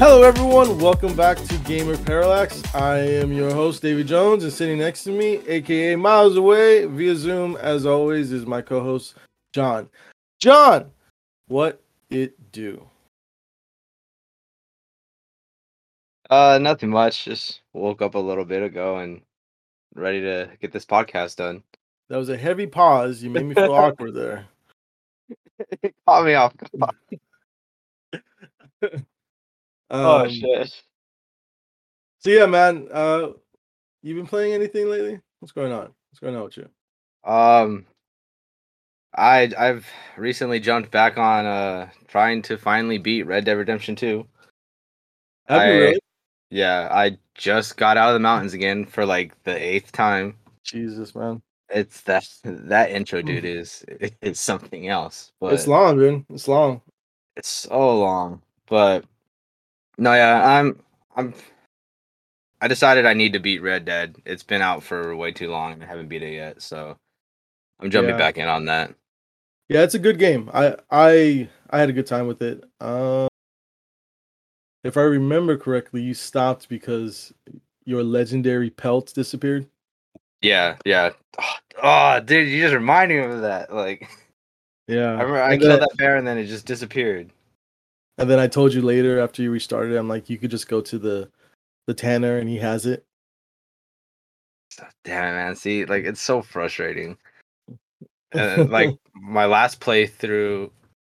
Hello, everyone. Welcome back to Gamer Parallax. I am your host, David Jones, and sitting next to me, aka miles away via Zoom, as always, is my co host, John. John, what it do? Uh, nothing much. Just woke up a little bit ago and ready to get this podcast done. That was a heavy pause. You made me feel awkward there. It caught me off guard. oh Um, shit. So yeah, man. Uh, you been playing anything lately? What's going on? What's going on with you? Um, I I've recently jumped back on uh trying to finally beat Red Dead Redemption 2. Have you I- really? Yeah, I just got out of the mountains again for like the eighth time. Jesus, man. It's that that intro, dude, is it's something else. But It's long, dude. It's long. it's so long but no yeah i'm i'm i decided i need to beat red dead it's been out for way too long and i haven't beat it yet so i'm jumping Yeah. back in on that Yeah, it's a good game. I I I had a good time with it. Um, if I remember correctly, you stopped because your legendary pelt disappeared. yeah yeah oh, oh, dude you just reminded me of that like Yeah, i remember i and killed then, that bear and then it just disappeared and then I told you later after you restarted, I'm like, you could just go to the the tanner and he has it. Damn it man. See like it's so frustrating. And like my last playthrough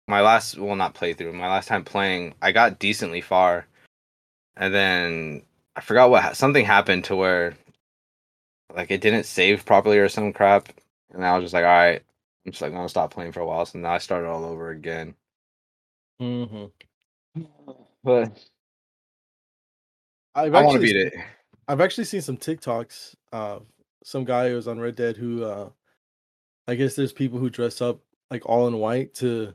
my last well not playthrough my last time playing i got decently far. And then i forgot what something happened to where like it didn't save properly or some crap. And i was just like all right i'm just like gonna stop playing for a while. So now i started all over again. Hmm but I've i want to beat it I've actually seen some TikToks. Uh, some guy who was on Red Dead who, uh, I guess there's people who dress up like all in white to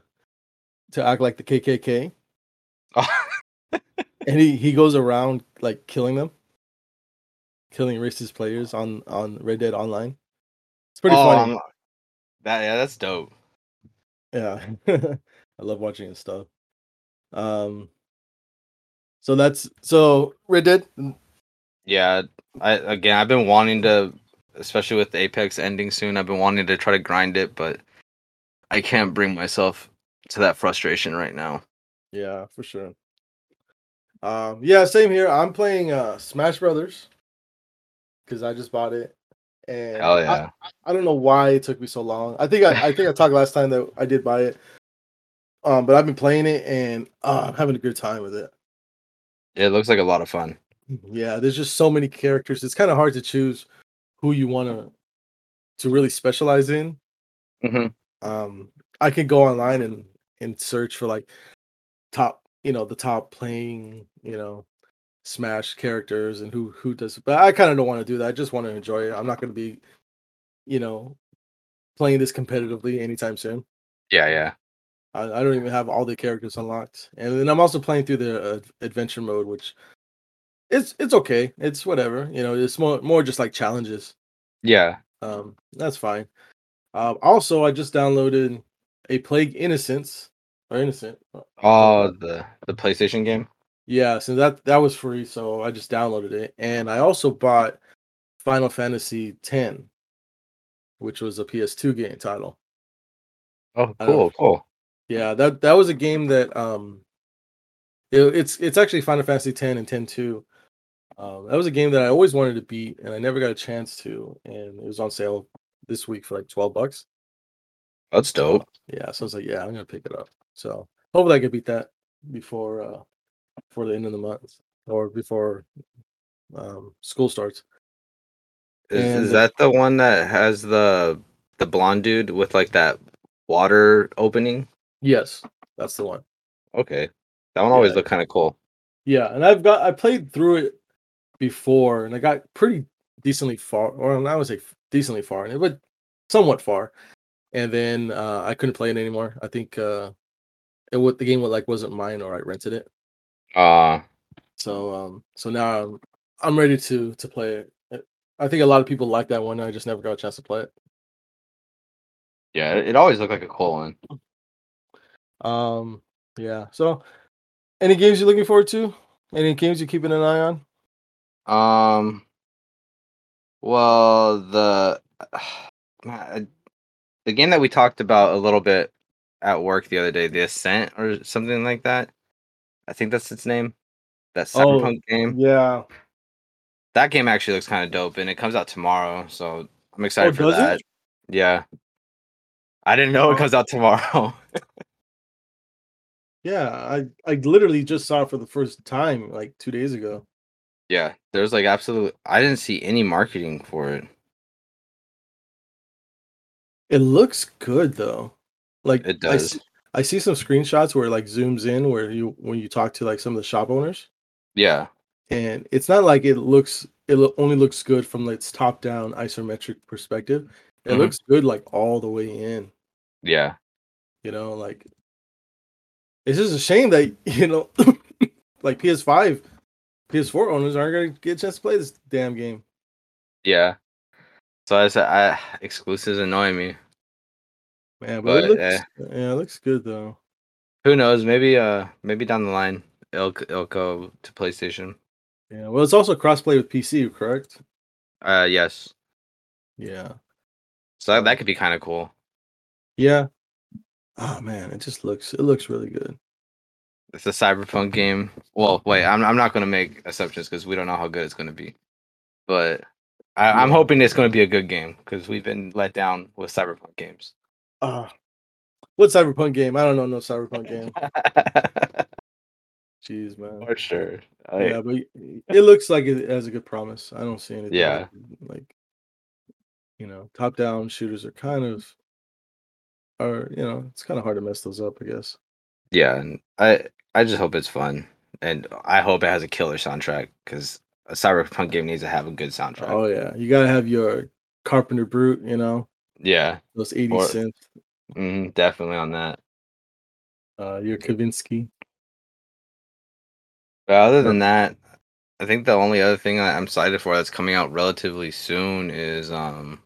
to act like the KKK, and he he goes around like killing them, killing racist players on on Red Dead Online. It's pretty oh, funny. That yeah that's dope Yeah, I love watching his stuff. Um, so that's so Red Dead. Yeah, I again I've been wanting to especially with Apex ending soon, I've been wanting to try to grind it, but I can't bring myself to that frustration right now. Yeah, for sure. Um, yeah, same here. I'm playing uh Smash Brothers because I just bought it, and Hell I- yeah. I, don't know why it took me so long. I think I, I think I talked last time that I did buy it, um, but I've been playing it and uh, I'm having a good time with it. It looks like a lot of fun. Yeah, there's just so many characters. It's kind of hard to choose who you want to to really specialize in. hmm um i can go online and and search for like top you know the top playing you know smash characters and who who does but i kind of don't want to do that i just want to enjoy it i'm not going to be you know playing this competitively anytime soon Yeah, yeah. I, I don't even have all the characters unlocked and then i'm also playing through the uh, adventure mode which it's it's okay it's whatever you know it's more more just like challenges Yeah. um, that's fine. Um, also, I just downloaded a Plague Innocence or Innocent. uh, Oh, the the PlayStation game. Yeah, so that that was free, so I just downloaded it, and I also bought Final Fantasy X, which was a PS2 game title. Oh, cool, cool. Yeah, that that was a game that um, it- it's it's actually Final Fantasy X and X two. Um, that was a game that I always wanted to beat, and I never got a chance to, and it was on sale this week for like twelve bucks. That's dope. Yeah, so I was like, yeah, I'm gonna pick it up. So hopefully I can beat that before uh before the end of the month or before um school starts. Is, And is that the one that has the the blonde dude with like that water opening? Yes, that's the one. Okay, that one always Yeah. looked kind of cool. Yeah, and I've got I played through it before and I got pretty decently far, or I would say decently far, and it but somewhat far. And then uh I couldn't play it anymore. I think uh it what the game was like wasn't mine or I rented it. Uh So um so now I'm I'm ready to to play it. Uh, I think a lot of people like that one. I just never got a chance to play it. yeah, it, it always looked like a cool one. Um yeah. So any games you're looking forward to Any games you're keeping an eye on? Um. Well, the uh, the game that we talked about a little bit at work the other day, the Ascent or something like that. I think that's its name. That Oh, cyberpunk game. Yeah. That game actually looks kind of dope, and it comes out tomorrow, so I'm Oh, excited for does that. it? Yeah. I didn't know it Oh. comes out tomorrow. Yeah. I I literally just saw it for the first time like two days ago. yeah, there's like absolute. I didn't see any marketing for it. It looks good though. Like It I does. see, I see some screenshots where it like zooms in where you when you talk to like some of the shop owners, Yeah, and it's not like it looks it only looks good from its top down isometric perspective. It Mhm. looks good like all the way in. yeah, You know, like it's just a shame that you know, like PS5, PS4 owners aren't gonna get a chance to play this damn game. yeah. So I said, I exclusives annoy me. Man, but, it looks eh. yeah, it looks good though. Who knows? Maybe uh, maybe down the line it'll it'll go to PlayStation. Yeah, well, it's also crossplay with PC, correct? Uh, yes. Yeah, So that, that could be kind of cool. yeah. Oh man, it just looks it looks really good. It's a cyberpunk game. Well, wait, I'm I'm not gonna make assumptions because we don't know how good it's gonna be, but I, I'm hoping it's gonna be a good game because we've been let down with cyberpunk games. Uh what cyberpunk game? I don't know no cyberpunk game. Jeez, man. For sure. Yeah, but it looks like it has a good promise. I don't see anything. Yeah. like- like you know, top down shooters are kind of are you know it's kind of hard to mess those up. I guess. yeah, and I I just hope it's fun, and I hope it has a killer soundtrack because a cyberpunk game needs to have a good soundtrack. Oh yeah, you gotta have your Carpenter Brut. You know Yeah, those 80 Or- synth. hmm definitely on that. Uh, your Kavinsky. But other than that, I think the only other thing I'm excited for that's coming out relatively soon is um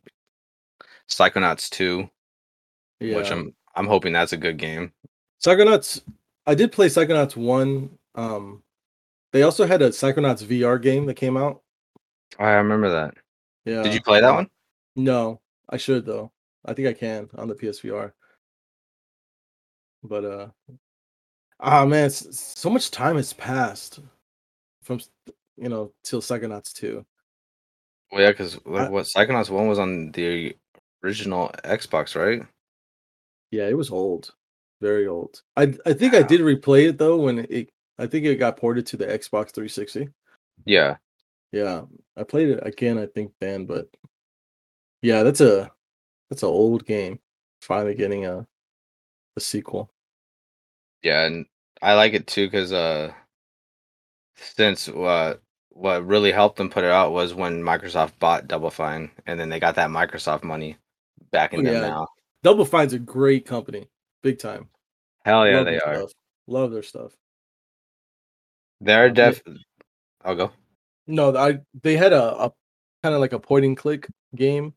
Psychonauts 2, Yeah. which I'm I'm hoping that's a good game. Psychonauts. I did play Psychonauts one. Um, they also had a Psychonauts VR game that came out. I remember that. Yeah. Did you play that one? No, I should though. I think I can on the PSVR. But uh, ah man, so much time has passed from you know till Psychonauts two. Well, yeah, because what Psychonauts 1 was on the original Xbox, right? Yeah, it was old, very old. I I think I did replay it though when it. I think it got ported to the Xbox 360. Yeah. Yeah, I played it again. I think then, but yeah, that's a that's an old game. Finally getting a a sequel. Yeah, and I like it too because uh, since uh, what really helped them put it out was when Microsoft bought Double Fine, and then they got that Microsoft money back in Oh, them yeah. now. Double Fine's a great company, big time. Hell yeah, Love they are. Stuff. Love their stuff. They're def. I'll go. No, I they had a, a kind of like a point and click game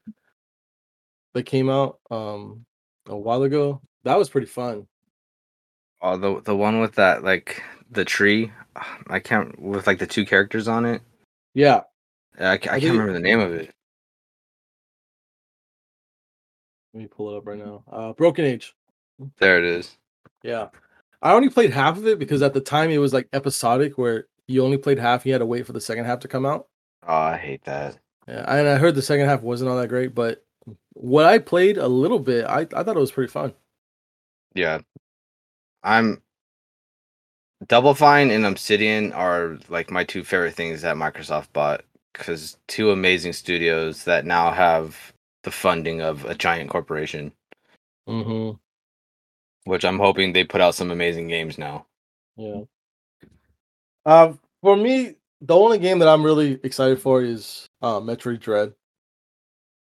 that came out um a while ago. That was pretty fun. Oh, the the one with that like the tree. I can't with like the two characters on it. Yeah, I, I I can't remember the name of it. Let me pull it up right now. Uh Broken Age. There it is. Yeah. I only played half of it because at the time it was like episodic where you only played half, you had to wait for the second half to come out. Oh, I hate that. Yeah, and I heard the second half wasn't all that great, but what I played a little bit, I, I thought it was pretty fun. Yeah. I'm Double Fine and Obsidian are like my two favorite things that Microsoft bought because two amazing studios that now have the funding of a giant corporation, Mm-hmm. which I'm hoping they put out some amazing games now. Yeah. Uh, for me, the only game that I'm really excited for is uh, Metroid Dread.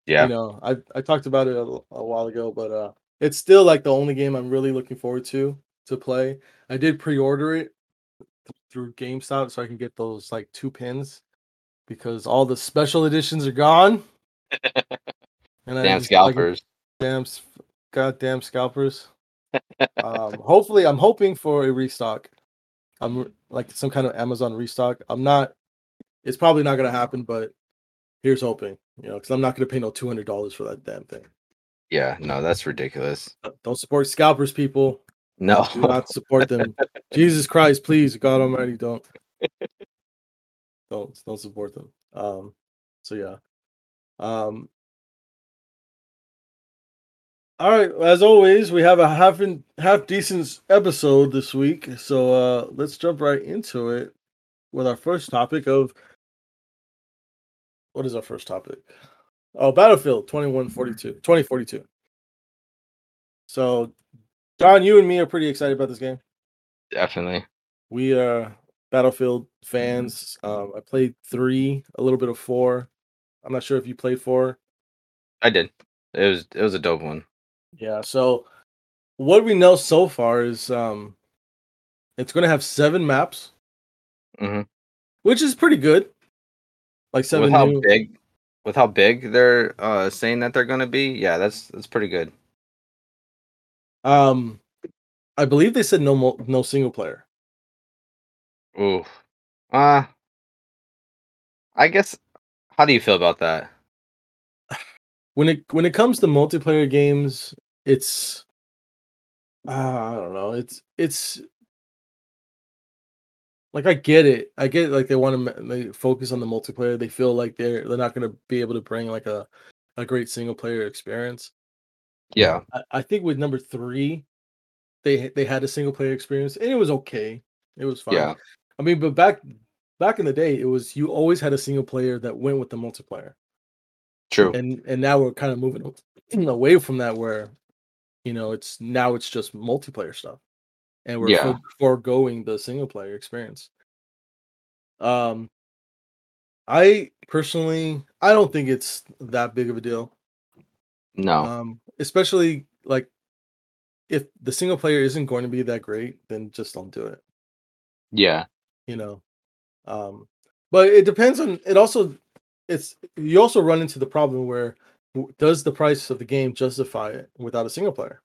Yeah. You know, I I talked about it a, a while ago, but uh, it's still like the only game I'm really looking forward to to play. I did pre-order it through GameStop so I can get those like two pins because all the special editions are gone. And Damn just- I can- scalpers. damn goddamn scalpers. um, hopefully, I'm hoping for a restock. I'm like some kind of Amazon restock. I'm not. It's probably not gonna happen, but here's hoping. You know, because I'm not gonna pay no two hundred dollars for that damn thing. Yeah, no, that's ridiculous. Don't support scalpers, people. No, Do not support them. Jesus Christ, please, God Almighty, don't, don't, don't support them. Um, so yeah. Um. All right, as always, we have a half in, half decent episode this week, so uh let's jump right into it with our first topic of what is our first topic? Oh, Battlefield 2142, 2042. So, John, you and me are pretty excited about this game. definitely. We are Battlefield fans. Um, I played three, a little bit of four. I'm not sure if you played four. I did. It was it was a dope one. Yeah. So, what we know so far is um, it's going to have seven maps, Mhm. which is pretty good. Like seven with how new. big, with how big they're uh saying that they're gonna be, yeah, that's that's pretty good. Um, I believe they said no mo- no single player. Ooh, uh, I guess. How do you feel about that? when it when it comes to multiplayer games, it's uh, I don't know. It's it's like I get it. I get it, like they want to they focus on the multiplayer. They feel like they're they're not going to be able to bring like a a great single player experience. Yeah, I, I think with number three, they they had a single player experience and it was okay. It was fine. yeah, I mean, but back back in the day, it was you always had a single player that went with the multiplayer. true. and and now we're kind of moving away from that where you know it's now it's just multiplayer stuff and we're Yeah. foregoing the single player experience. Um i personally i don't think it's that big of a deal. No, um especially like if the single player isn't going to be that great then just don't do it. Yeah, you know? Um but it depends on it also it's you also run into the problem where does the price of the game justify it without a single player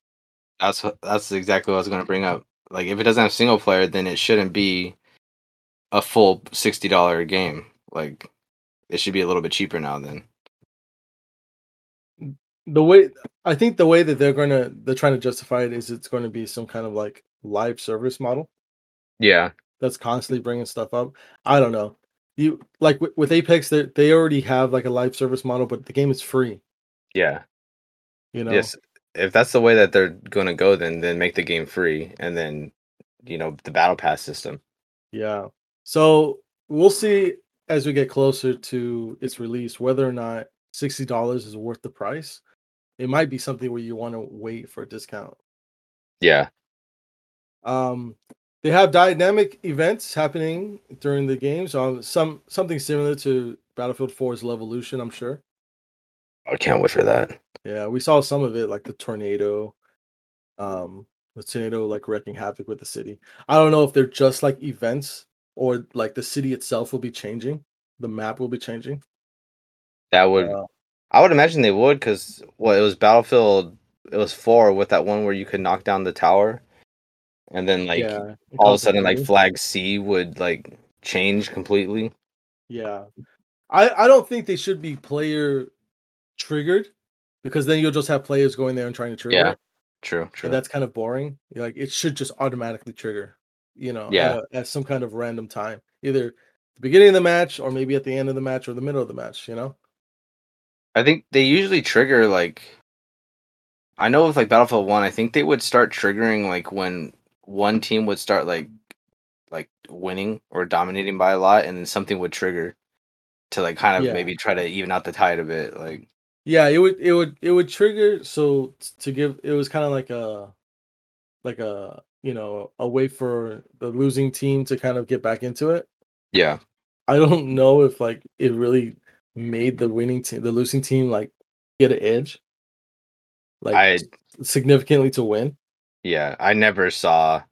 that's what that's exactly what I was gonna bring up. Like, if it doesn't have single player, then it shouldn't be a full sixty dollar game. Like, it should be a little bit cheaper now. Then, the way i think the way that they're going to they're trying to justify it is it's going to be some kind of like live service model yeah, that's constantly bringing stuff up i don't know you like with, with apex they they already have like a live service model but the game is free yeah, you know yes. If that's the way that they're gonna go, then then make the game free, and then you know the battle pass system. Yeah. So we'll see as we get closer to its release whether or not sixty dollars is worth the price. It might be something where you want to wait for a discount. Yeah, Um, they have dynamic events happening during the game, so some something similar to Battlefield 4's Levolution, I'm sure. I can't wait for that. Yeah, we saw some of it, like the tornado, um, the tornado like wreaking havoc with the city. I don't know if they're just like events or like the city itself will be changing, the map will be changing. That would Uh, I would imagine they would because well, it was Battlefield. It was four with that one where you could knock down the tower, and then like yeah, all of a sudden like Flag C would like change completely. Yeah. I I don't think they should be player triggered because then you'll just have players going there and trying to trigger Yeah, it. True, true. And that's kind of boring. Like it should just automatically trigger, you know, Yeah. at, at some kind of random time, either the beginning of the match or maybe at the end of the match or the middle of the match, you know? I think they usually trigger like. I know with like Battlefield One, I think they would start triggering like when one team would start like, like winning or dominating by a lot, and then something would trigger, to like kind of Yeah. maybe try to even out the tide a bit. Like Yeah, it would it would it would trigger so to give it was kind of like a like a you know a way for the losing team to kind of get back into it. yeah, I don't know if like it really made the winning team, the losing team, like get an edge, like I significantly to win. Yeah, I never saw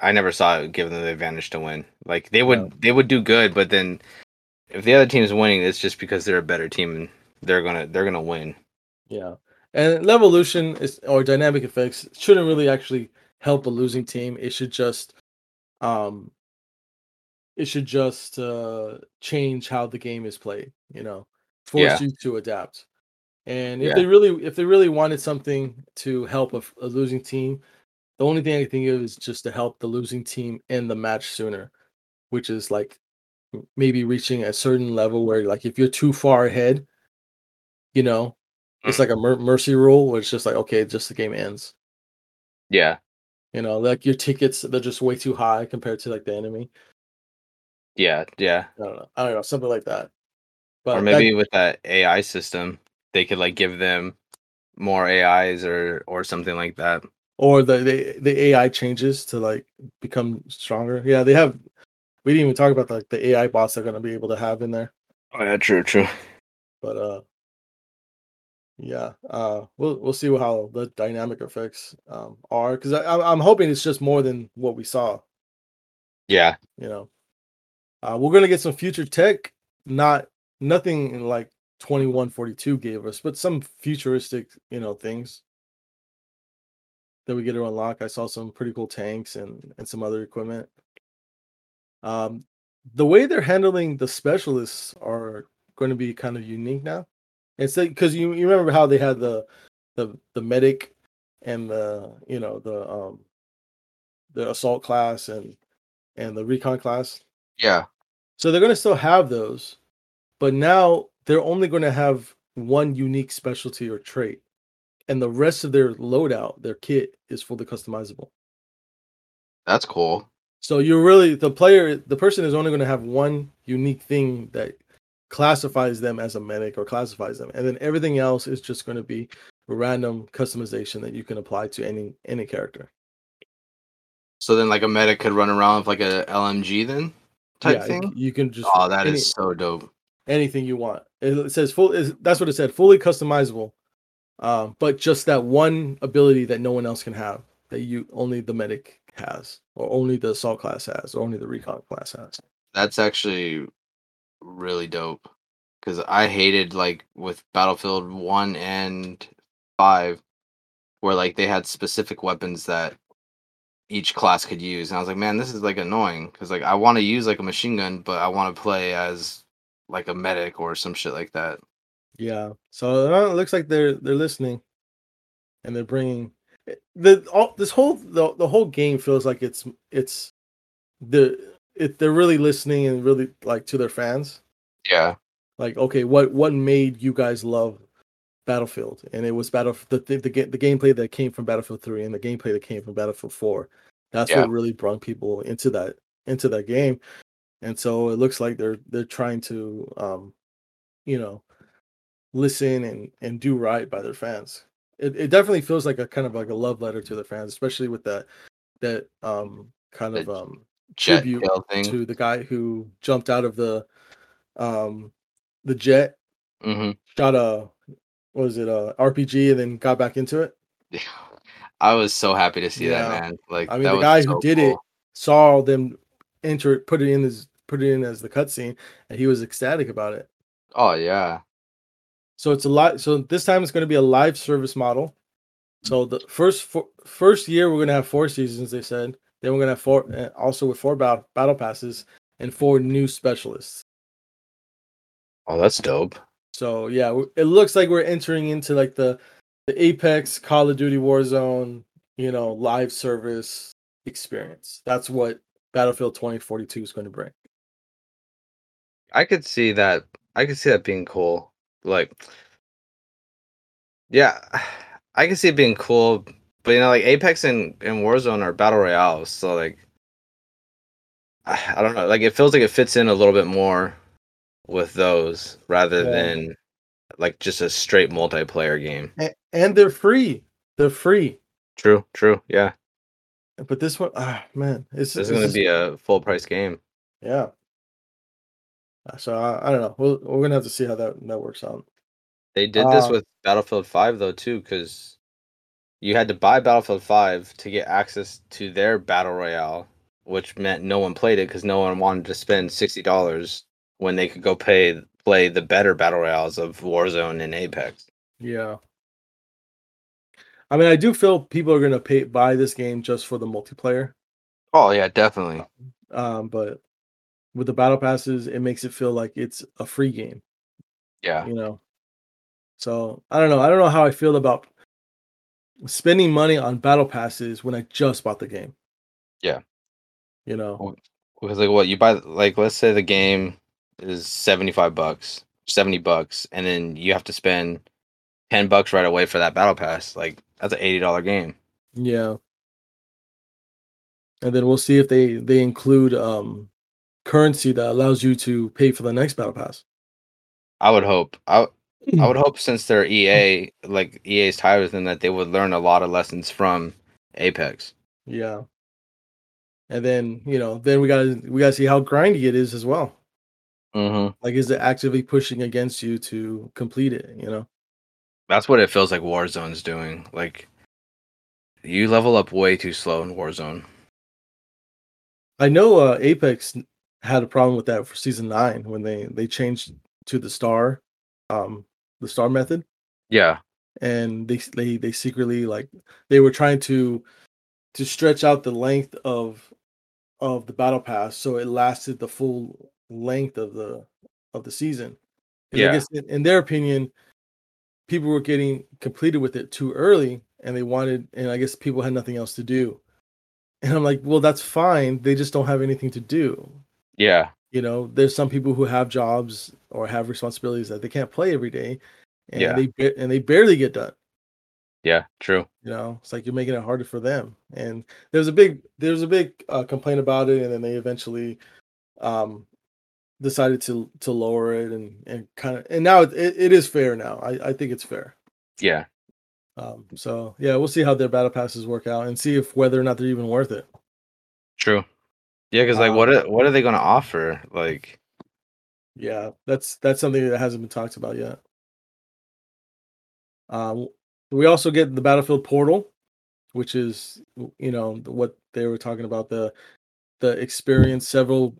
I never saw it give them the advantage to win. Like they would No. they would do good, but then if the other team is winning, it's just because they're a better team and they're gonna they're gonna win. Yeah, and Levolution is or dynamic effects shouldn't really actually help a losing team. It should just um it should just uh change how the game is played, you know, force Yeah. you to adapt. And if Yeah. they really if they really wanted something to help a losing team, the only thing I can think of is just to help the losing team end the match sooner, which is like maybe reaching a certain level where like if you're too far ahead, you know, it's Mm. like a mer- mercy rule where it's just like okay, just the game ends. Yeah. You know, like your tickets they're just way too high compared to like the enemy. Yeah. Yeah. I don't know. I don't know, something like that. But or that- maybe with that AI system, they could like give them more AIs or or something like that. or the, the the AI changes to like become stronger. Yeah, they have. We didn't even talk about like the AI bots they're gonna be able to have in there, Oh yeah, true, true. but uh, yeah, uh, we'll we'll see how the dynamic effects um are because I'm I'm hoping it's just more than what we saw. Yeah. You know, uh, we're gonna get some future tech, not nothing like 2142 gave us, but some futuristic you know things that we get to unlock. I saw some pretty cool tanks and and some other equipment. Um, the way they're handling the specialists are going to be kind of unique now. It's like because you, you remember how they had the the the medic and the you know the um the assault class and and the recon class. Yeah. So they're going to still have those, but now they're only going to have one unique specialty or trait, and the rest of their loadout, their kit, is fully customizable. That's cool. So you're really the player, the person is only going to have one unique thing that classifies them as a medic or classifies them, and then everything else is just going to be random customization that you can apply to any any character. So then like a medic could run around with like a LMG then type yeah, you- thing. you can just Oh, that is any- so dope. anything you want. It it says full. is- That's what it said. Fully customizable, um, but just that one ability that no one else can have that you only the medic has, or only the assault class has, or only the recon class has. That's actually really dope. Cause I hated like with Battlefield one and five, where like they had specific weapons that each class could use, and I was like, man, this is like annoying. Cause like I want to use like a machine gun, but I want to play as like a medic or some shit like that. Yeah. So it looks like they're they're listening, and they're bringing eh, the all this whole the, the whole game feels like it's it's the it they're really listening and really like to their fans. Yeah. like okay what what made you guys love battlefield and it was battle the the, the, the gameplay that came from battlefield 3 and the gameplay that came from battlefield 4 that's Yeah. what really brought people into that into that game and so it looks like they're they're trying to um you know listen and and do right by their fans it, it definitely feels like a kind of like a love letter to the fans especially with that that um kind of um Jet tribute thing. to the guy who jumped out of the um the jet hmm shot a what was it a RPG and then got back into it. Yeah, I was so happy to see Yeah. that man. Like I mean, the guy so who did it saw them enter it, put it in as put it in as the cutscene, and he was ecstatic about it. Oh yeah. So it's a lot. So this time it's going to be a live service model. So the first for, first year we're going to have four seasons. They said. Then we're going to have four, uh, also with four battle battle passes and four new specialists. Oh, that's dope. So yeah, it looks like we're entering into like the the Apex Call of Duty Warzone, you know, live service experience. That's what Battlefield 2042 is going to bring. I could see that. I could see that being cool. Like, yeah, I could see it being cool. But you know, like Apex and, and Warzone are battle royales, so like, I, I don't know. Like, it feels like it fits in a little bit more with those rather Yeah. than like just a straight multiplayer game. And, and they're free. They're free. True, true. Yeah, But this one, ah, man, it's, this is going to be a full price game. yeah. Uh, So I, I don't know. We'll, we're gonna have to see how that that works out. They did this Uh, with Battlefield 5 though too cuz you had to buy Battlefield 5 to get access to their battle royale, which meant no one played it cuz no one wanted to spend $60 when they could go pay play the better battle royales of Warzone and Apex. Yeah. I mean, I do feel people are gonna pay buy this game just for the multiplayer. Oh yeah, definitely. Um, but with the battle passes, it makes it feel like it's a free game. Yeah. You know. So I don't know. I don't know how I feel about spending money on battle passes when I just bought the game. Yeah. You know. Because like what you buy like let's say the game is 75 bucks, 70 bucks and then you have to spend 10 bucks right away for that battle pass. Like that's an $80 game. Yeah. And then we'll see if they they include um currency that allows you to pay for the next battle pass. I would hope. I I would hope since they're EA, like EA's tied with them, that they would learn a lot of lessons from Apex. Yeah. And then you know, then we gotta we gotta see how grindy it is as well. Mm-hmm. Like, is it actively pushing against you to complete it? You know. That's what it feels like Warzone's doing. Like you level up way too slow in Warzone. I know uh, Apex had a problem with that for season nine when they they changed to the star, um, the star method. Yeah. And they they they secretly like they were trying to to stretch out the length of of the battle pass so it lasted the full length of the of the season. Yeah. I guess in, in their opinion, people were getting completed with it too early, and they wanted, and I guess people had nothing else to do. And I'm like, well, that's fine. They just don't have anything to do. Yeah. You know, there's some people who have jobs or have responsibilities that they can't play every day, and Yeah. they and they barely get done. Yeah. True. You know, it's like you're making it harder for them. And there's a big there's a big uh, complaint about it, and then they eventually um decided to to lower it and and kind of and now it, it, it is fair now. I I think it's fair. Yeah. Um, so yeah, we'll see how their battle passes work out and see if whether or not they're even worth it. True. Yeah, because like, what Um, are, what are they going to offer? Like, Yeah, that's that's something that hasn't been talked about yet. Um, we also get the Battlefield Portal, which is you know what they were talking about the the experience several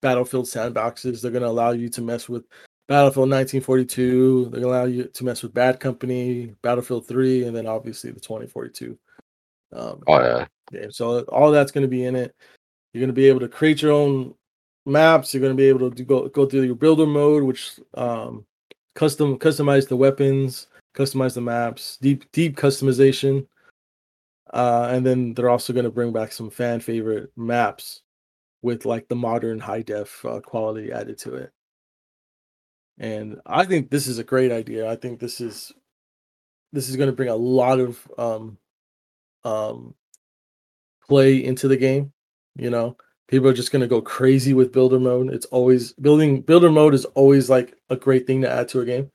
Battlefield sandboxes. They're going to allow you to mess with Battlefield 1942. They're going to allow you to mess with Bad Company, Battlefield 3, and then obviously the 2042 um, oh yeah, game. So all that's going to be in it. You're going to be able to create your own maps. You're going to be able to go go through your builder mode, which um, custom customize the weapons, customize the maps, deep deep customization. Uh, and then they're also going to bring back some fan favorite maps with like the modern high def uh, quality added to it. And I think this is a great idea. I think this is this is going to bring a lot of um, um, play into the game. You know, people are just going to go crazy with builder mode. It's always building builder mode is always like a great thing to add to a game.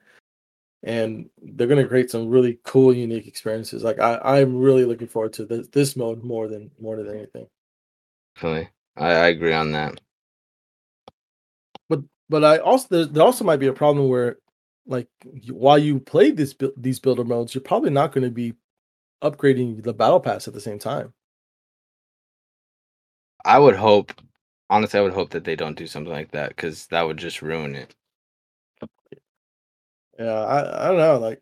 And they're going to create some really cool, unique experiences. Like I, I'm really looking forward to this, this mode more than more than anything. definitely. I, I agree on that. But but I also there, there also might be a problem where, like, while you play this these builder modes, you're probably not going to be upgrading the battle pass at the same time. I would hope, honestly, I would hope that they don't do something like that because that would just ruin it. Yeah, I, I don't know. Like,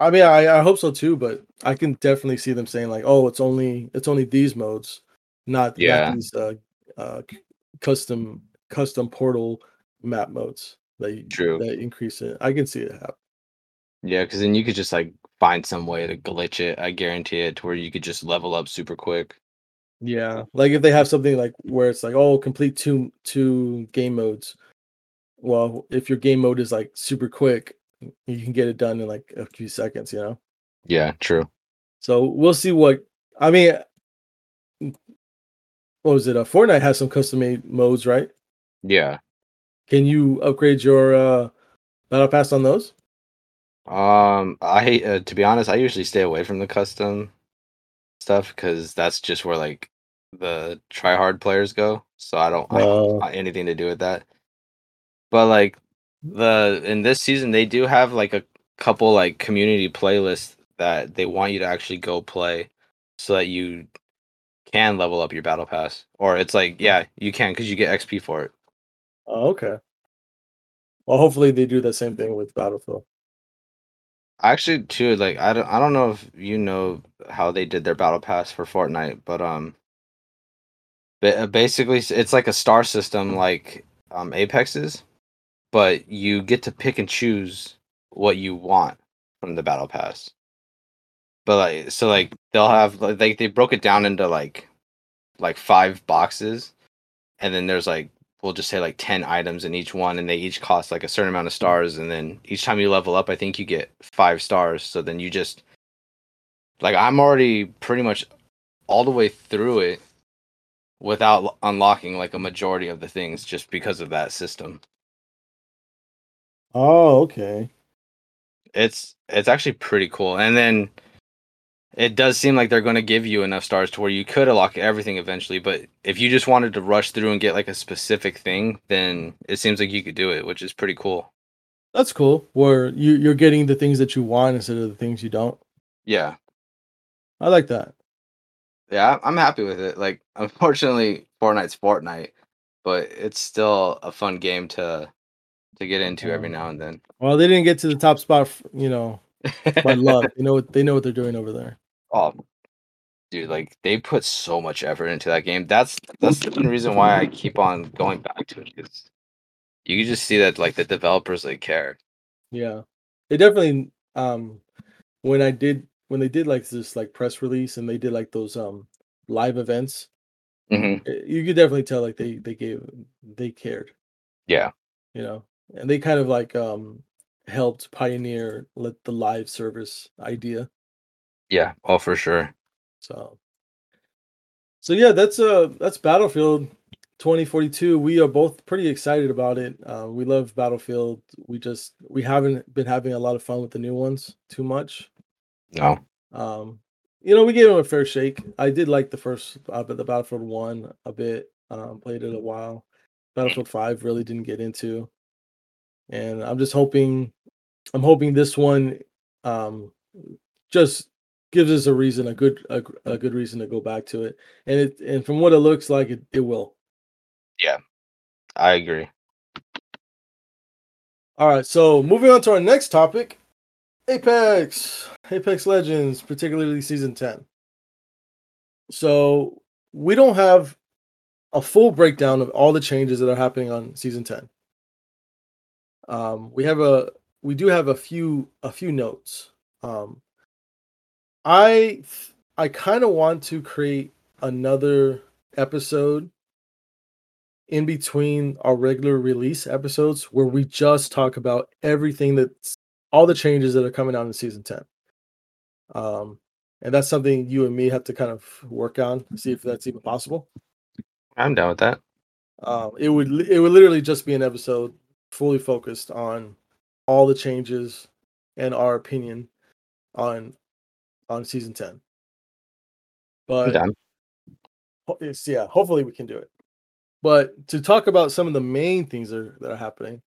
I mean, I, I hope so too, but I can definitely see them saying like, "Oh, it's only it's only these modes, not, Yeah. not these uh, uh, custom custom portal map modes that True. that increase it." I can see it happen. Yeah, because then you could just like find some way to glitch it. I guarantee it to where you could just level up super quick. Yeah, like if they have something like where it's like, "Oh, complete two two game modes." Well, if your game mode is like super quick, you can get it done in like a few seconds. You know. Yeah, true. So we'll see what I mean. What was it? Uh, Fortnite has some custom made modes, right? Yeah. Can you upgrade your uh, battle pass on those? Um, I hate uh, to be honest. I usually stay away from the custom stuff because that's just where like the try hard players go. So I don't, I don't Oh. want anything to do with that. But like the in this season, they do have like a couple like community playlists that they want you to actually go play, so that you can level up your battle pass. Or it's like yeah, you can because you get XP for it. Oh, okay. Well, hopefully they do the same thing with Battlefield. Actually, too, like I don't, I don't know if you know how they did their battle pass for Fortnite, but um, uh, basically it's like a star system, like um, Apexes, but you get to pick and choose what you want from the battle pass. But like, so like they'll have like they they broke it down into like like five boxes, and then there's like we'll just say like 10 items in each one and they each cost like a certain amount of stars and then each time you level up i think you get five stars. So then you just like i'm already pretty much all the way through it without unlocking like a majority of the things just because of that system. Oh, okay. it's it's actually pretty cool. And then it does seem like they're going to give you enough stars to where you could unlock everything eventually but if you just wanted to rush through and get like a specific thing then it seems like you could do it which is pretty cool That's cool. Where you you're getting the things that you want instead of the things you don't. yeah I like that. Yeah, I'm happy with it. Like, unfortunately, Fortnite's Fortnite, but it's still a fun game to to get into every now and then. Well, they didn't get to the top spot, you know, by luck. You know what they know what they're doing over there. Oh, dude, like they put so much effort into that game. That's that's the reason why I keep on going back to it. Because you can just see that like the developers like care. Yeah, they definitely. Um, when I did when they did like this like press release and they did like those um live events, hmm eh, you could definitely tell like they they gave they cared. Yeah, You know, and they kind of like um helped pioneer let the live service idea. Yeah, oh for sure. So, so yeah, that's uh that's Battlefield 2042. We are both pretty excited about it. Uh, we love Battlefield. We just we haven't been having a lot of fun with the new ones too much. No, Um, you know, we gave them a fair shake. I did like the first, uh, but the Battlefield One a bit. Um, played it a while. Battlefield Five really didn't get into, and I'm just hoping, I'm hoping this one, um, just gives us a reason, a good, a good reason to go back to it. And it, and from what it looks like, it, it will. Yeah, I agree. All right, so moving on to our next topic Apex, Apex Legends, particularly season 10. So we don't have a full breakdown of all the changes that are happening on season 10. Um, we have a we do have a few a few notes. Um, I I kind of want to create another episode in between our regular release episodes where we just talk about everything that's all the changes that are coming out in season 10 um and that's something you and me have to kind of work on see if that's even possible I'm down with that. um it would it would literally just be an episode fully focused on all the changes and our opinion on on season 10 but it's, yeah hopefully we can do it. But to talk about some of the main things that are, that are happening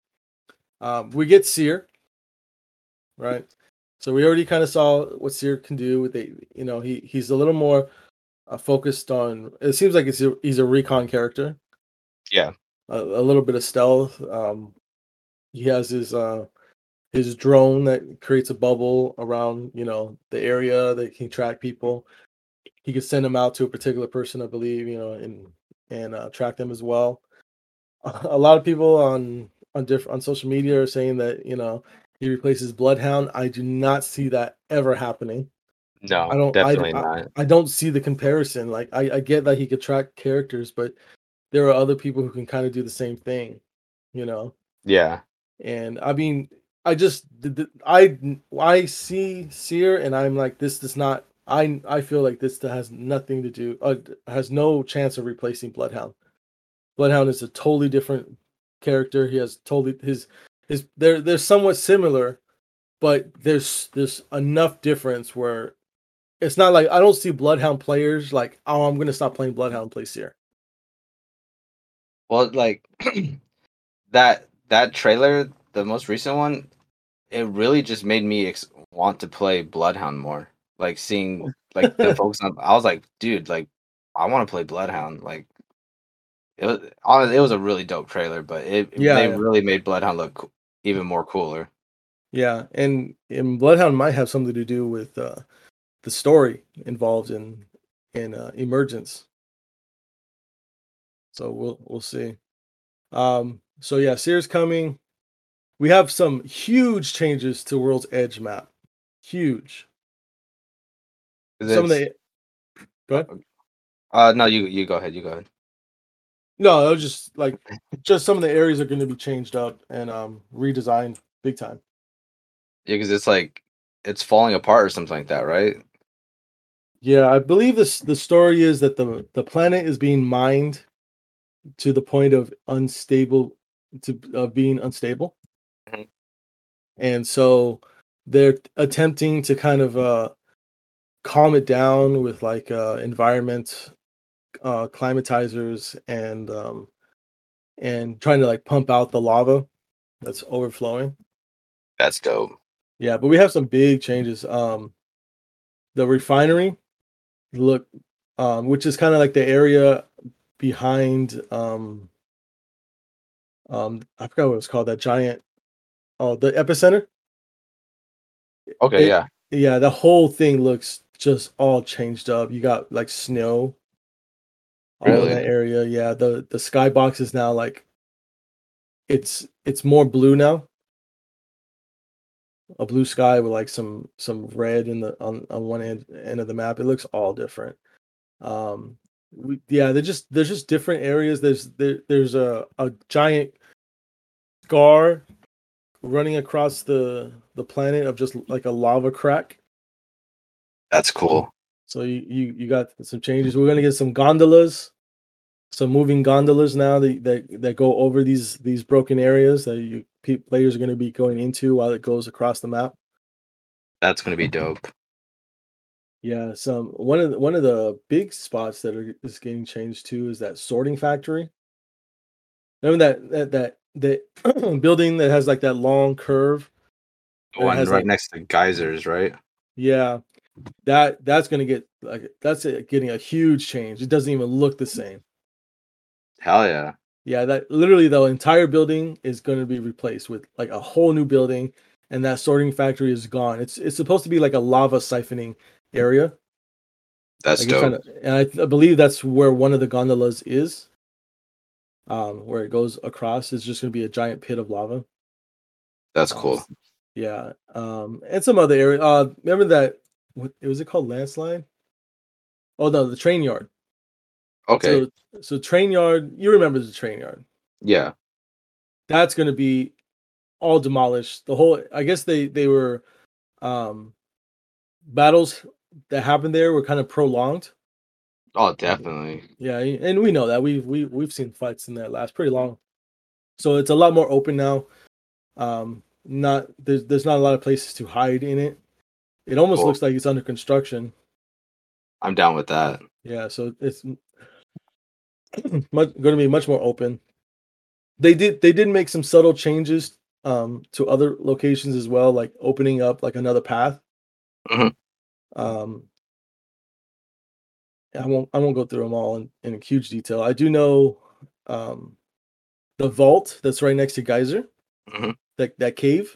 um, we get seer right? So we already kind of saw what seer can do with the you know he he's a little more uh, focused on it seems like it's a, he's a recon character. Yeah. a, a little bit of stealth um he has his uh his drone that creates a bubble around you know the area that can track people. He could send them out to a particular person i believe you know and and uh, track them as well. A lot of people on on different on social media are saying that you know he replaces bloodhound. I do not see that ever happening. No, I don't- I- definitely I- not. i don't see the comparison. Like i, I get that he could track characters but there are other people who can kind of do the same thing you know? Yeah, and I mean, I just I I see Seer, and I'm like, this does not. I I feel like this has nothing to do. Uh, has no chance of replacing Bloodhound. Bloodhound is a totally different character. He has totally his his. They're they're somewhat similar, but there's there's enough difference where it's not like I don't see Bloodhound players like, oh, I'm gonna stop playing Bloodhound, play Seer. Well, like that that trailer, the most recent one, it really just made me ex- want to play Bloodhound more. Like seeing like the folks on, I was like, dude, like I want to play Bloodhound. Like it was honestly, it was a really dope trailer, but it Yeah, they yeah. really made Bloodhound look even more cooler. Yeah, and, and Bloodhound might have something to do with uh, the story involved in in uh, Emergence. So we'll we'll see. Um, so yeah, Seer's coming. We have some huge changes to World's Edge map. Huge. Some of the go ahead. Uh, no, you you go ahead. You go ahead. No, it was just like just some of the areas are going to be changed up and um redesigned big time. Yeah, because it's like it's falling apart or something like that, right? Yeah, I believe this the story is that the the planet is being mined to the point of unstable to of being unstable. And so they're attempting to kind of uh calm it down with like uh environment uh climatizers and um and trying to like pump out the lava that's overflowing. That's dope. Yeah, but we have some big changes. Um, the refinery, look, um, which is kind of like the area behind. Um, um, I forgot what it was called. That giant. Oh, the epicenter. Okay, It- yeah. Yeah, the whole thing looks just all changed up. You got like snow all in that area. Yeah, the the skybox is now like it's it's more blue now. A blue sky with like some some red in the on, on one end end of the map. It looks all different. Um we, yeah, they're just there's just different areas. There's there, there's a, a giant scar running across the the planet of just like a lava crack. That's cool. So you you, you got some changes. We're gonna get some gondolas, some moving gondolas now that that, that go over these these broken areas that you players are gonna be going into while it goes across the map. That's gonna be dope. Yeah, some one of the, one of the big spots that are is getting changed too is that sorting factory. Remember that that that that building that has like that long curve? The It one has, right like- next to geysers, right? Yeah, that that's gonna get like that's a, getting a huge change. It doesn't even look the same. Hell yeah. Yeah, that literally the entire building is going to be replaced with like a whole new building, and that sorting factory is gone. It's it's supposed to be like a lava siphoning area. That's Like, dope. kinda- and I, I believe that's where one of the gondolas is. Um, where it goes across is just going to be a giant pit of lava. That's Um, cool. Yeah, um, and some other area. Uh, remember that? What was it called? Landslide. Oh no, the train yard. Okay. So, so train yard. You remember the train yard? yeah. that's going to be all demolished the whole i guess they they were um battles that happened there were kind of prolonged Oh, definitely. yeah and we know that we've we, we've seen fights in there last pretty long so it's a lot more open now um not there's there's not a lot of places to hide in it it almost Cool. looks like it's under construction I'm down with that. Yeah, so it's much, going to be much more open. They did they did make some subtle changes um, to other locations as well, like opening up like another path. Mhm. Um, I won't I won't go through them all in, in huge detail. I do know um, the vault that's right next to Geyser, Mhm. that that cave.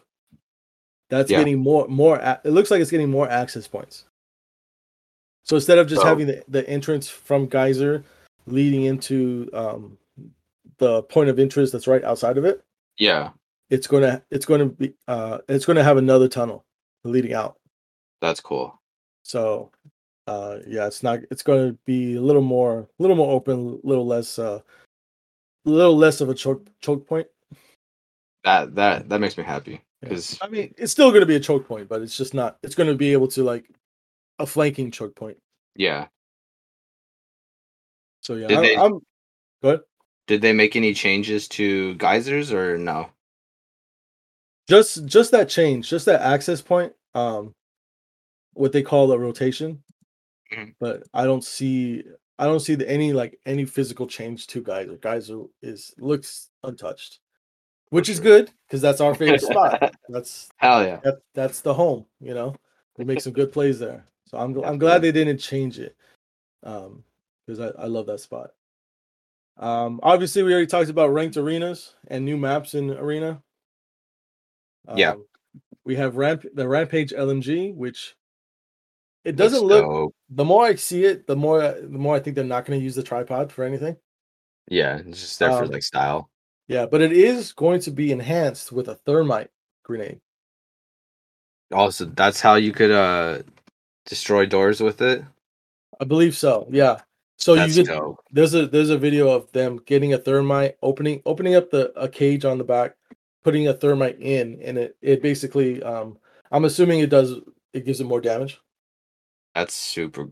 That's Yeah. getting more more. It looks like it's getting more access points. So instead of just So- having the, the entrance from Geyser leading into um, the point of interest that's right outside of it, Yeah. it's gonna it's gonna be uh, it's gonna have another tunnel leading out. That's cool. So uh, yeah, it's not it's gonna be a little more a little more open, a little less uh, a little less of a choke choke point. That that that makes me happy Yeah. because I mean, it's still gonna be a choke point, but it's just not. It's gonna be able to like a flanking choke point. yeah. So yeah, Did I'm, they- I'm good. Did they make any changes to geysers or no? Just just that change, just that access point. Um, what they call a rotation. Mhm. But I don't see I don't see the, any like any physical change to Geyser. Geyser is looks untouched, which is good because that's our favorite spot. That's Hell yeah. that, that's the home. You know, they make some good plays there. So I'm I'm glad they didn't change it, um, because I, I love that spot. Um, obviously we already talked about ranked arenas and new maps in arena. Yeah. Um, we have ramp the Rampage LMG, which it doesn't look. The more I see it, the more the more I think they're not going to use the tripod for anything. Yeah, it's just there for Um, like style. Yeah, but it is going to be enhanced with a thermite grenade. Also, that's how you could uh destroy doors with it. I believe so. Yeah. So That's you could dope. there's a there's a video of them getting a thermite, opening opening up the a cage on the back, putting a thermite in, and it it basically um I'm assuming it does it gives it more damage. That's super.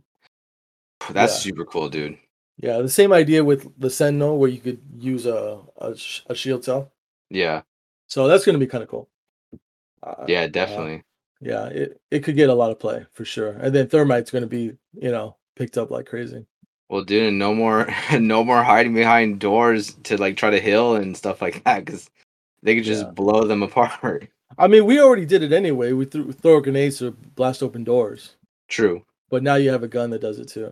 That's Yeah. super cool, dude. Yeah, the same idea with the Sentinel where you could use a a, sh- a shield cell. Yeah, So that's going to be kind of cool. Uh, yeah, definitely. yeah, it, it could get a lot of play for sure. And then thermite's going to be, you know, picked up like crazy. Well, dude, no more, no more hiding behind doors to like try to heal and stuff like that, because they could just Yeah. blow them apart. I mean, we already did it anyway. We threw throw grenades to blast open doors, True, but now you have a gun that does it too.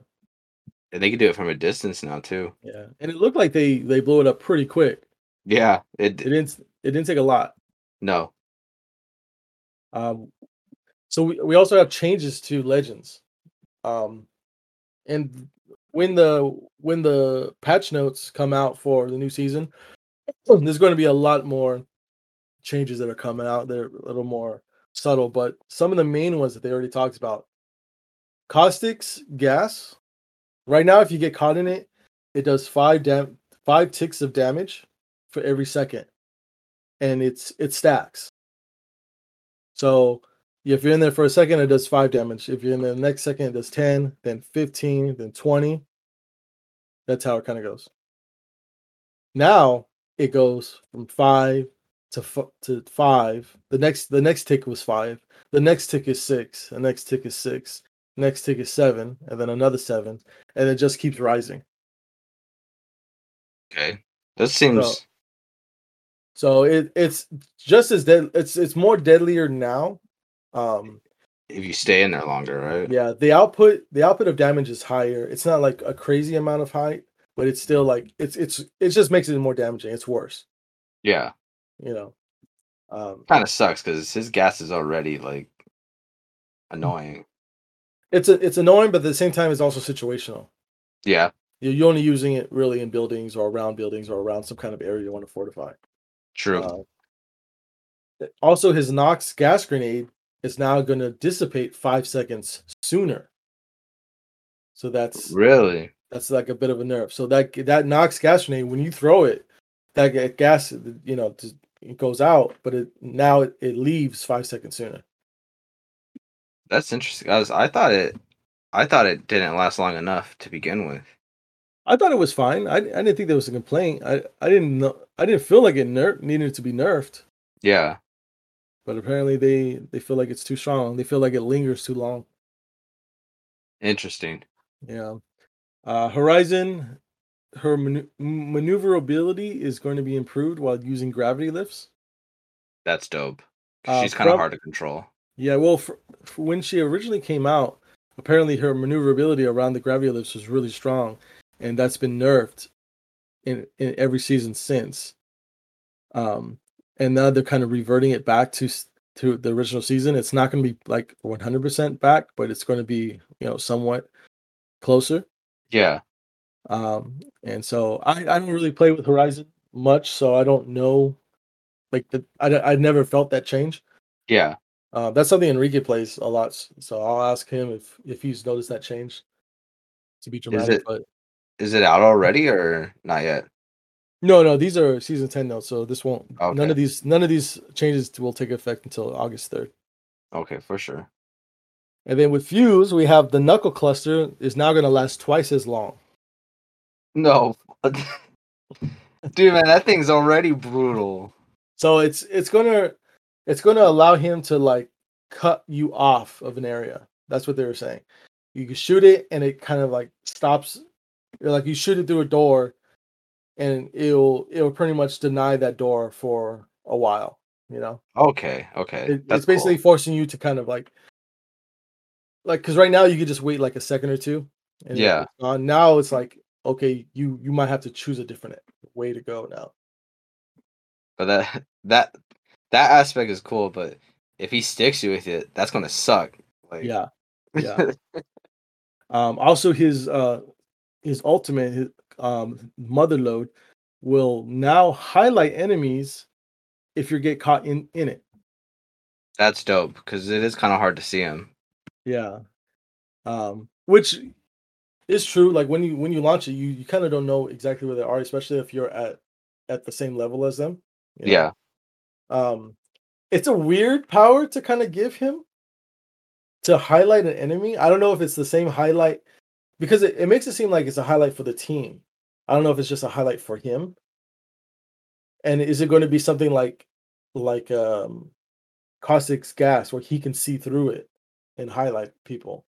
and they can do it from a distance now too. Yeah, and it looked like they they blew it up pretty quick. Yeah, it. It didn't it didn't take a lot. No, Um, so we, we also have changes to legends. Um, and when the when the patch notes come out for the new season, there's going to be a lot more changes that are coming out. They're a little more subtle, but some of the main ones that they already talked about. Caustics gas. Right now, if you get caught in it, it does five dam five ticks of damage for every second, and it's it stacks. So if you're in there for a second, it does five damage. If you're in the next second, it does 10, then 15, then 20. That's how it kind of goes. Now it goes from five to f- to five. The next the next tick was five. The next tick is six. The next tick is six. Next tick is seven, and then another seven, and it just keeps rising. okay, that seems. So it it's just as dead. It's it's more deadlier now. Um, if you stay in there longer, right? Yeah, the output the output of damage is higher. It's not like a crazy amount of height, but it's still like it's it's it just makes it more damaging. It's worse, Yeah, you know. Um, kind of sucks because his gas is already like annoying. It's a, it's annoying, but at the same time, it's also situational. Yeah, You're you're only using it really in buildings or around buildings or around some kind of area you want to fortify. true. Uh, also, his Nox gas grenade is now going to dissipate five seconds sooner. So that's really? That's like a bit of a nerf. So that that Nox gas grenade, when you throw it, that gas, you know, it goes out, but it now it, it leaves five seconds sooner. That's interesting. I was, I thought it, I thought it didn't last long enough to begin with. I thought it was fine. I, I didn't think there was a complaint. I, I didn't know. I didn't feel like it ner- needed to be nerfed, Yeah, but apparently they they feel like it's too strong. They feel like it lingers too long. interesting. Yeah. Uh, Horizon, her manu- maneuverability is going to be improved while using gravity lifts. That's dope. Uh, She's kind of hard to control. Yeah, well, for, for when she originally came out, apparently her maneuverability around the gravity lifts was really strong, and that's been nerfed in in every season since. Um, and now they're kind of reverting it back to to the original season. It's not going to be like 100% back, but it's going to be you know somewhat closer. Yeah, Um, and so I I don't really play with Horizon much, so I don't know. Like the I I never felt that change. yeah. Uh, that's something Enrique plays a lot, so I'll ask him if if he's noticed that change. To be dramatic, it- but Is it out already or not yet? no, no, these are season ten notes, so this won't. None of these none of these changes will take effect until August third. Okay, for sure. And then with Fuse, we have the knuckle cluster is now going to last twice as long. No, dude, man, that thing's already brutal. So it's it's gonna it's gonna allow him to like cut you off of an area. That's what they were saying. You can shoot it and it kind of like stops. You're like you shoot it through a door, and it'll it'll pretty much deny that door for a while. You know, Okay, okay. it, That's it's basically cool. forcing you to kind of like like because right now you could just wait like a second or two. And Yeah. it's gone. now it's like okay, you you might have to choose a different way to go now. But that that that aspect is cool. But if he sticks you with it, that's gonna suck. Like, Yeah. Yeah. Um, also his uh his ultimate his um Motherlode will now highlight enemies if you get caught in in it. That's dope because it is kind of hard to see him. Yeah. Um, which is true. Like when you when you launch it, you, you kind of don't know exactly where they are, especially if you're at at the same level as them. you know? Yeah. Um, it's a weird power to kind of give him to highlight an enemy. I don't know if it's the same highlight because it, it makes it seem like it's a highlight for the team. I don't know if it's just a highlight for him. And is it going to be something like like um caustic's gas where he can see through it and highlight people?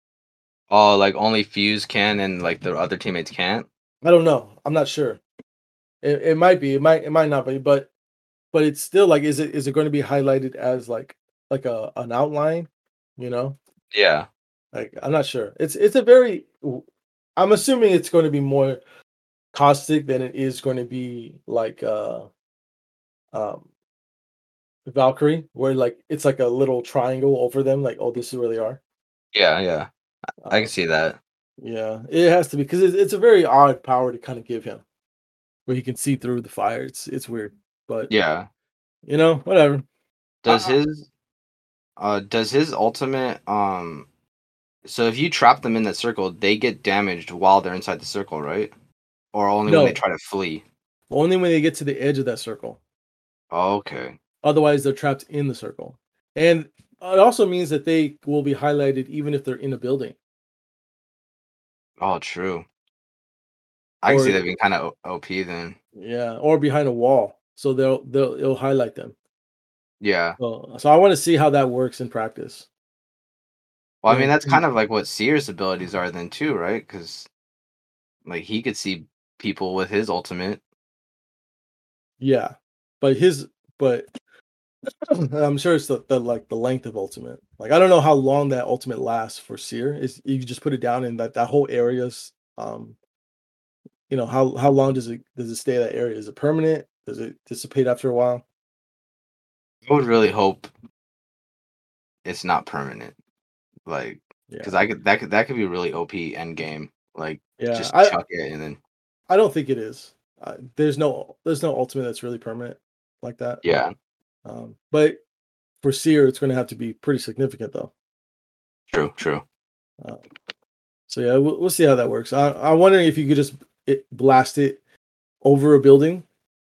Oh, like only Fuse can and like the other teammates can't. I don't know. I'm not sure. It, it might be. It might. It might not be. But but it's still like, is it is it going to be highlighted as like like a an outline? You know, Yeah. like I'm not sure. It's it's a very. I'm assuming it's going to be more caustic than it is going to be like uh um Valkyrie, where like it's like a little triangle over them. Like, oh, this is where they are. Yeah. Yeah. I can see that. Yeah, it has to be because it's, it's a very odd power to kind of give him, where he can see through the fire. It's it's weird, but Yeah. you know, whatever. Does Uh, his uh does his ultimate um so if you trap them in that circle, they get damaged while they're inside the circle, right? Or only when they try to flee. Only when they get to the edge of that circle. Okay. Otherwise, they're trapped in the circle, and it also means that they will be highlighted even if they're in a building. Oh, true. I can see Or- that being kind of OP then. Yeah, or behind a wall, so they'll they'll it'll highlight them. Yeah. So, so I want to see how that works in practice. Well, I mean that's kind of like what Seer's abilities are then too, right? Because like he could see people with his ultimate. Yeah, but his but I'm sure it's the, the like the length of ultimate. Like I don't know how long that ultimate lasts for Seer. Is you just put it down in that that whole area's um you know how how long does it does it stay in that area? Is it permanent? Does it dissipate after a while? I would really hope it's not permanent. Like Yeah, because I could that could that could be really OP end game. Like yeah. just I chuck it and then I don't think it is. Uh, there's no there's no ultimate that's really permanent like that. yeah, Um, but for Seer, it's going to have to be pretty significant though. true, true. So yeah, we'll, we'll see how that works. I, I'm wondering if you could just it, blast it over a building,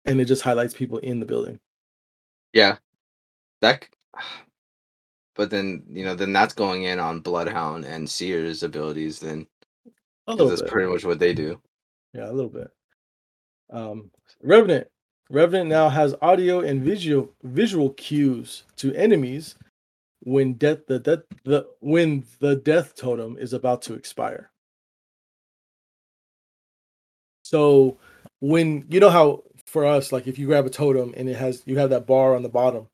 and it just highlights people in the building. Yeah, that. But then you know then that's going in on Bloodhound and Seer's abilities then A 'cause little that's bit, pretty much what they do. yeah, a little bit. Um, Revenant, Revenant now has audio and visual visual cues to enemies when death the death the when the death totem is about to expire. So when you know how for us, like if you grab a totem and it has you have that bar on the bottom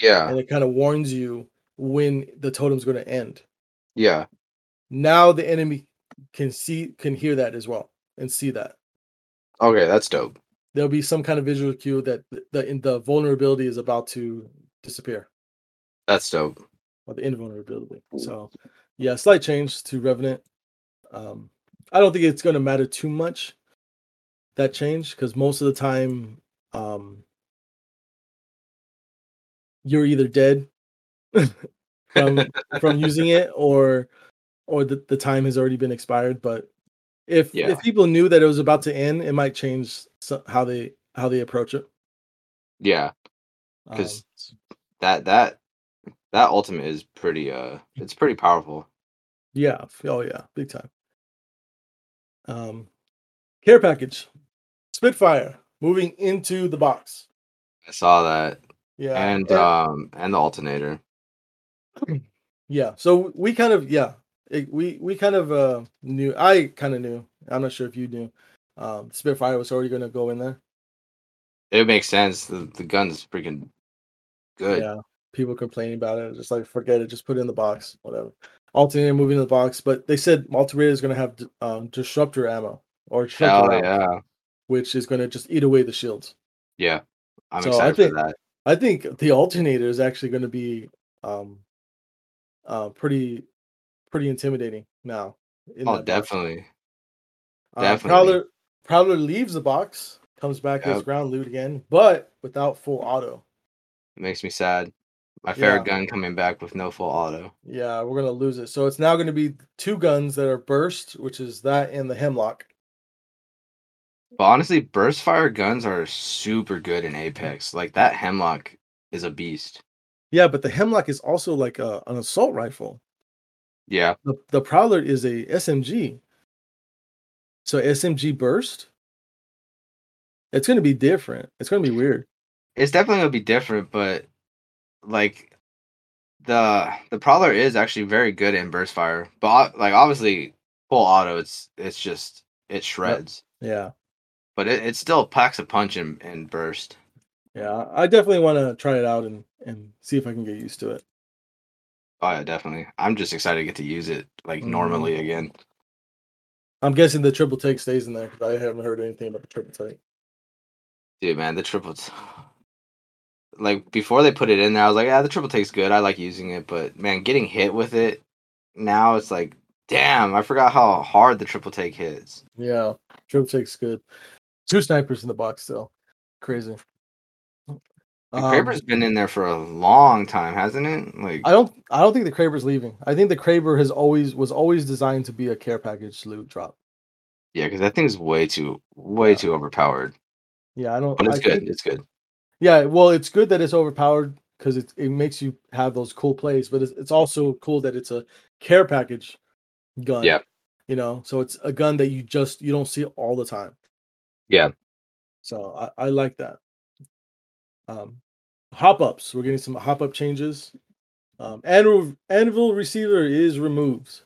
Yeah, and it kind of warns you when the totem's going to end. yeah. Now the enemy can see can hear that as well and see that. Okay, that's dope. There'll be some kind of visual cue that the the, the vulnerability is about to disappear That's dope. or the invulnerability. So yeah, slight change to Revenant. Um, I don't think it's going to matter too much that change because most of the time um, you're either dead from from using it or or the, the time has already been expired but if Yeah. if people knew that it was about to end it might change how they how they approach it. Yeah, Um, 'Cause- that that that ultimate is pretty uh it's pretty powerful. yeah oh yeah big time. Um care package spitfire moving into the box I saw that. yeah and um and the alternator. yeah so we kind of yeah it, we we kind of uh knew i kind of knew i'm not sure if you knew um spitfire was already going to go in there It makes sense. The the gun's freaking good. Yeah, people complaining about it. Just like forget it, just put it in the box, whatever. Alternator moving in the box, but they said Alternator is going to have um, disruptor ammo or disruptor Hell rounds, yeah. Which is going to just eat away the shields. Yeah. I'm So I think- for that. I think the alternator is actually going to be um, uh, pretty pretty intimidating now. in Oh definitely. Uh, definitely. Prowler Prowler leaves the box comes back as ground loot again, but without full auto. It makes me sad. My favorite Yeah. gun coming back with no full auto. Yeah, we're gonna lose it. So it's now gonna be two guns that are burst, which is that and the hemlock. But honestly, burst fire guns are super good in Apex. Like that hemlock is a beast. Yeah, but the hemlock is also like a, an assault rifle. Yeah. The the prowler is a SMG. So SMG burst. It's gonna be different. It's gonna be weird. It's definitely gonna be different, but like the the Prowler is actually very good in burst fire. But like obviously full auto it's it's just it shreds. Yeah. But it, it still packs a punch and, in burst. Yeah. I definitely want to try it out and and see if I can get used to it. Oh yeah, definitely. I'm just excited to get to use it like Mm. normally again. I'm guessing the triple take stays in there because I haven't heard anything about the triple take. Dude, man, the triple t- like before they put it in there, I was like, yeah, the triple take's good. I like using it, but man, getting hit with it now it's like, damn, I forgot how hard the triple take hits. Yeah. Triple take's good. Two snipers in the box still. Crazy. The Um, Kraber's been in there for a long time, hasn't it? Like, I don't I don't think the Kraber's leaving. I think the Kraber has always was always designed to be a care package loot drop. yeah, because that thing's way too, way Yeah. too overpowered. Yeah, I don't But it's I good. think- It's good. yeah, well, it's good that it's overpowered because it it makes you have those cool plays, but it's, it's also cool that it's a care package gun. Yeah. You know, so it's a gun that you just you don't see all the time. Yeah. So I, I like that. Um hop ups. We're getting some hop up changes. Um anvil anvil receiver is removed.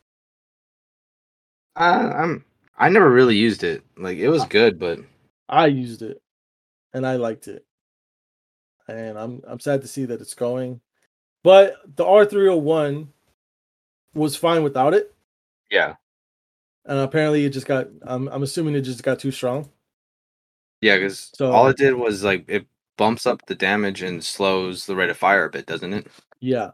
Uh, I'm. I never really used it. Like, it was good, but I used it and I liked it. And I'm I'm sad to see that it's going. But the R301 was fine without it. yeah, And apparently it just got I'm I'm assuming it just got too strong. Yeah, because So- all it did was like it bumps up the damage and slows the rate of fire a bit, doesn't it? Yeah.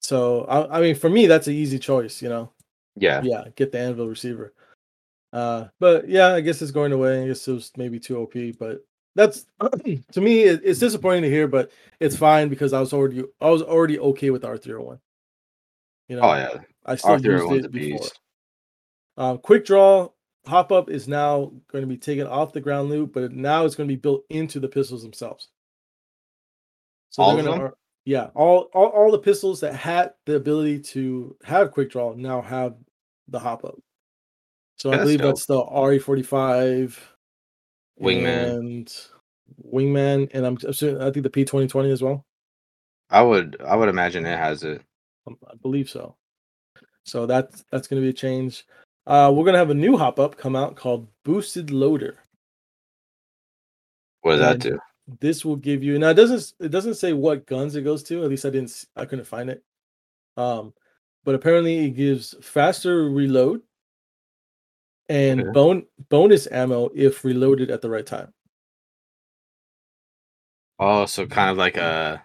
So I, I mean for me that's an easy choice, you know. Yeah. Yeah, get the anvil receiver. Uh but yeah, I guess it's going away. I guess it was maybe too OP, but that's to me it, it's disappointing to hear, but it's fine because I was already I was already okay with R301. You know, Oh yeah. I still used R301's a it before. beast. Um, quick draw hop up is now going to be taken off the ground loop, but now it's going to be built into the pistols themselves. So All they're gonna, them? yeah, all, all all the pistols that had the ability to have quick draw now have the hop up. So I believe dope. that's the RE forty five, Wingman. and Wingman, and I'm assuming I think the P twenty twenty as well. I would. I would imagine it has it. Um, I believe so. So that's that's going to be a change. Uh, we're going to have a new hop up come out called Boosted Loader. What does that do? This will give you now. It doesn't it doesn't say what guns it goes to. At least I didn't. I couldn't find it. Um, but apparently it gives faster reload and Okay. bone bonus ammo if reloaded at the right time. Oh, so kind of like a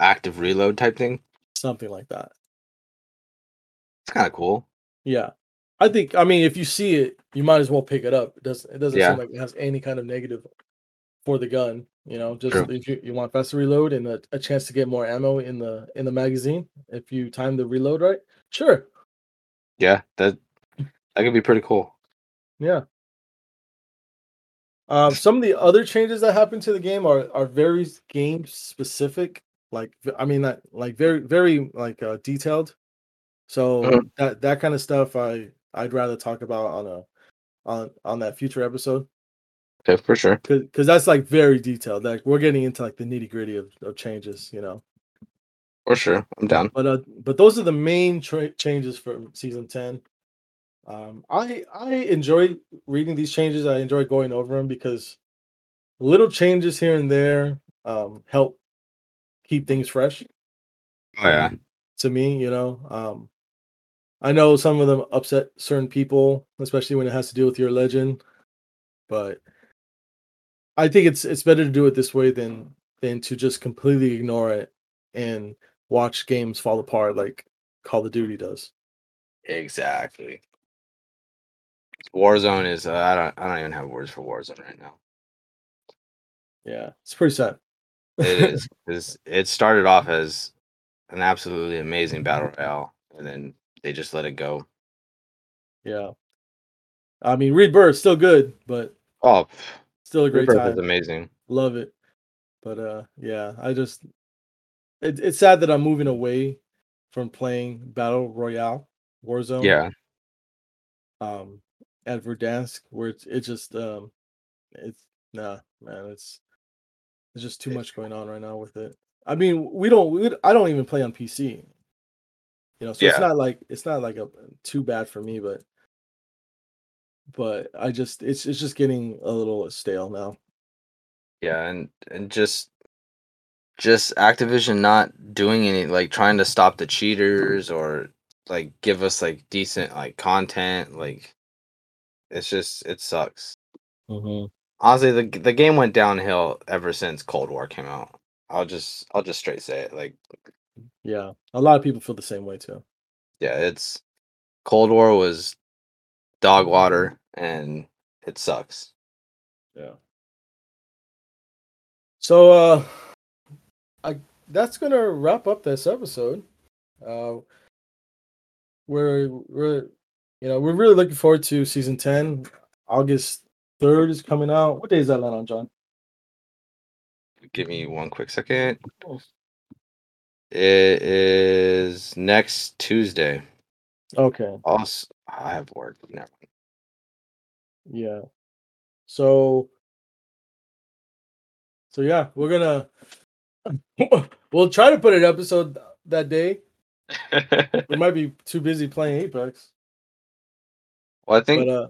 active reload type thing. Something like that. It's kind of cool. Yeah. I think I mean if you see it, you might as well pick it up. It doesn't it doesn't Yeah. seem like it has any kind of negative for the gun. You know, just True. if you, you want faster reload and a, a chance to get more ammo in the in the magazine, if you time the reload right, sure. Yeah, that that could be pretty cool. Yeah. Um, some of the other changes that happen to the game are are very game specific. Like I mean, that like very very like uh, detailed. So Mhm. that that kind of stuff, I I'd rather talk about on a on on that future episode Okay, for sure. because that's like very detailed. Like we're getting into like the nitty gritty of, of changes, you know. For sure. I'm down. But uh, but those are the main tra- changes for season ten. Um, I I enjoy reading these changes. I enjoy going over them because little changes here and there um, help keep things fresh. Oh yeah. To me, you know, um, I know some of them upset certain people, especially when it has to do with your legend. But I think it's it's better to do it this way than than to just completely ignore it and watch games fall apart like Call of Duty does. Exactly. Warzone is. Uh, I don't. I don't even have words for Warzone right now. Yeah, it's pretty sad. It is because it started off as an absolutely amazing battle royale, and then they just let it go. yeah. I mean, Rebirth still good, but Oh, still a great Rebirth time. is amazing. Love it. But uh yeah, I just it, it's sad that I'm moving away from playing Battle Royale Warzone. Yeah, Um at Verdansk where it's it just um it's nah man, it's there's just too much going on right now with it. I mean, we don't we, I don't even play on PC. You know, so it's not like it's not like a too bad for me, but but I just it's it's just getting a little stale now. yeah, and and just just Activision not doing any like trying to stop the cheaters or like give us like decent like content. Like it's just it sucks. Mm-hmm. Honestly, the the game went downhill ever since Cold War came out. I'll just I'll just straight say it. Like Yeah, a lot of people feel the same way too. yeah, it's Cold War was dog water and it sucks. Yeah. So uh I that's gonna wrap up this episode. Uh we're we're you know we're really looking forward to season 10. August 3rd is coming out. What day is that land on, John? Give me one quick second. Oh. It is next Tuesday. Okay. Also, I have work. Never. Yeah. So so yeah, we're gonna we'll try to put an episode that day. We might be too busy playing Apex. well, I think But uh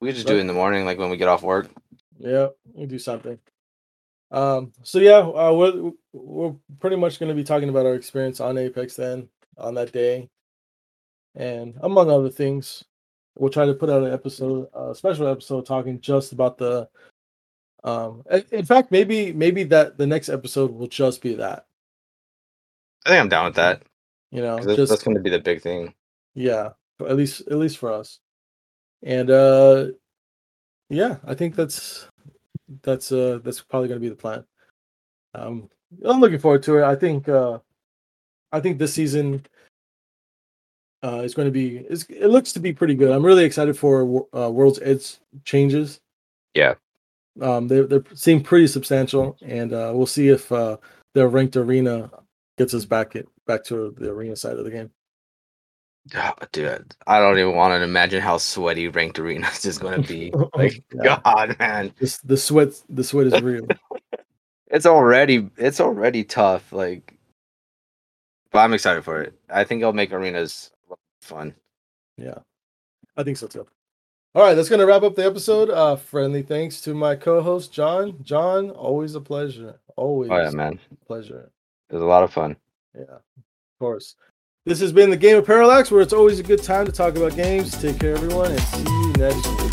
we could just do it in the morning, like when we get off work. Yeah, we do something. Um, so yeah, uh, we're we're pretty much going to be talking about our experience on Apex then on that day, and among other things, we'll try to put out an episode, a special episode, talking just about the. Um, in- fact, maybe maybe that the next episode will just be that. I think I'm down with that. You know, just that's going to be the big thing. yeah, at least at least for us, and uh, yeah, I think that's that's uh that's probably gonna be the plan. Um, I'm looking forward to it. I think uh, I think this season uh is going to be it's, it looks to be pretty good. I'm really excited for uh, World's Edge changes. Yeah. Um, they they seem pretty substantial, and uh, we'll see if uh the ranked arena gets us back it back to the arena side of the game. Oh, dude, I don't even want to imagine how sweaty ranked arenas is going to be. Like, Yeah. God, man, This the sweat the sweat is real. it's already it's already tough. Like, but I'm excited for it. I think it'll make arenas fun. Yeah, I think so too. All right, that's gonna wrap up the episode. Uh, friendly thanks to my co-host John. John, always a pleasure. Always Oh yeah, man, a pleasure. it was a lot of fun. Yeah, of course. This has been the Game of Parallax, where it's always a good time to talk about games. Take care, everyone, and see you next week.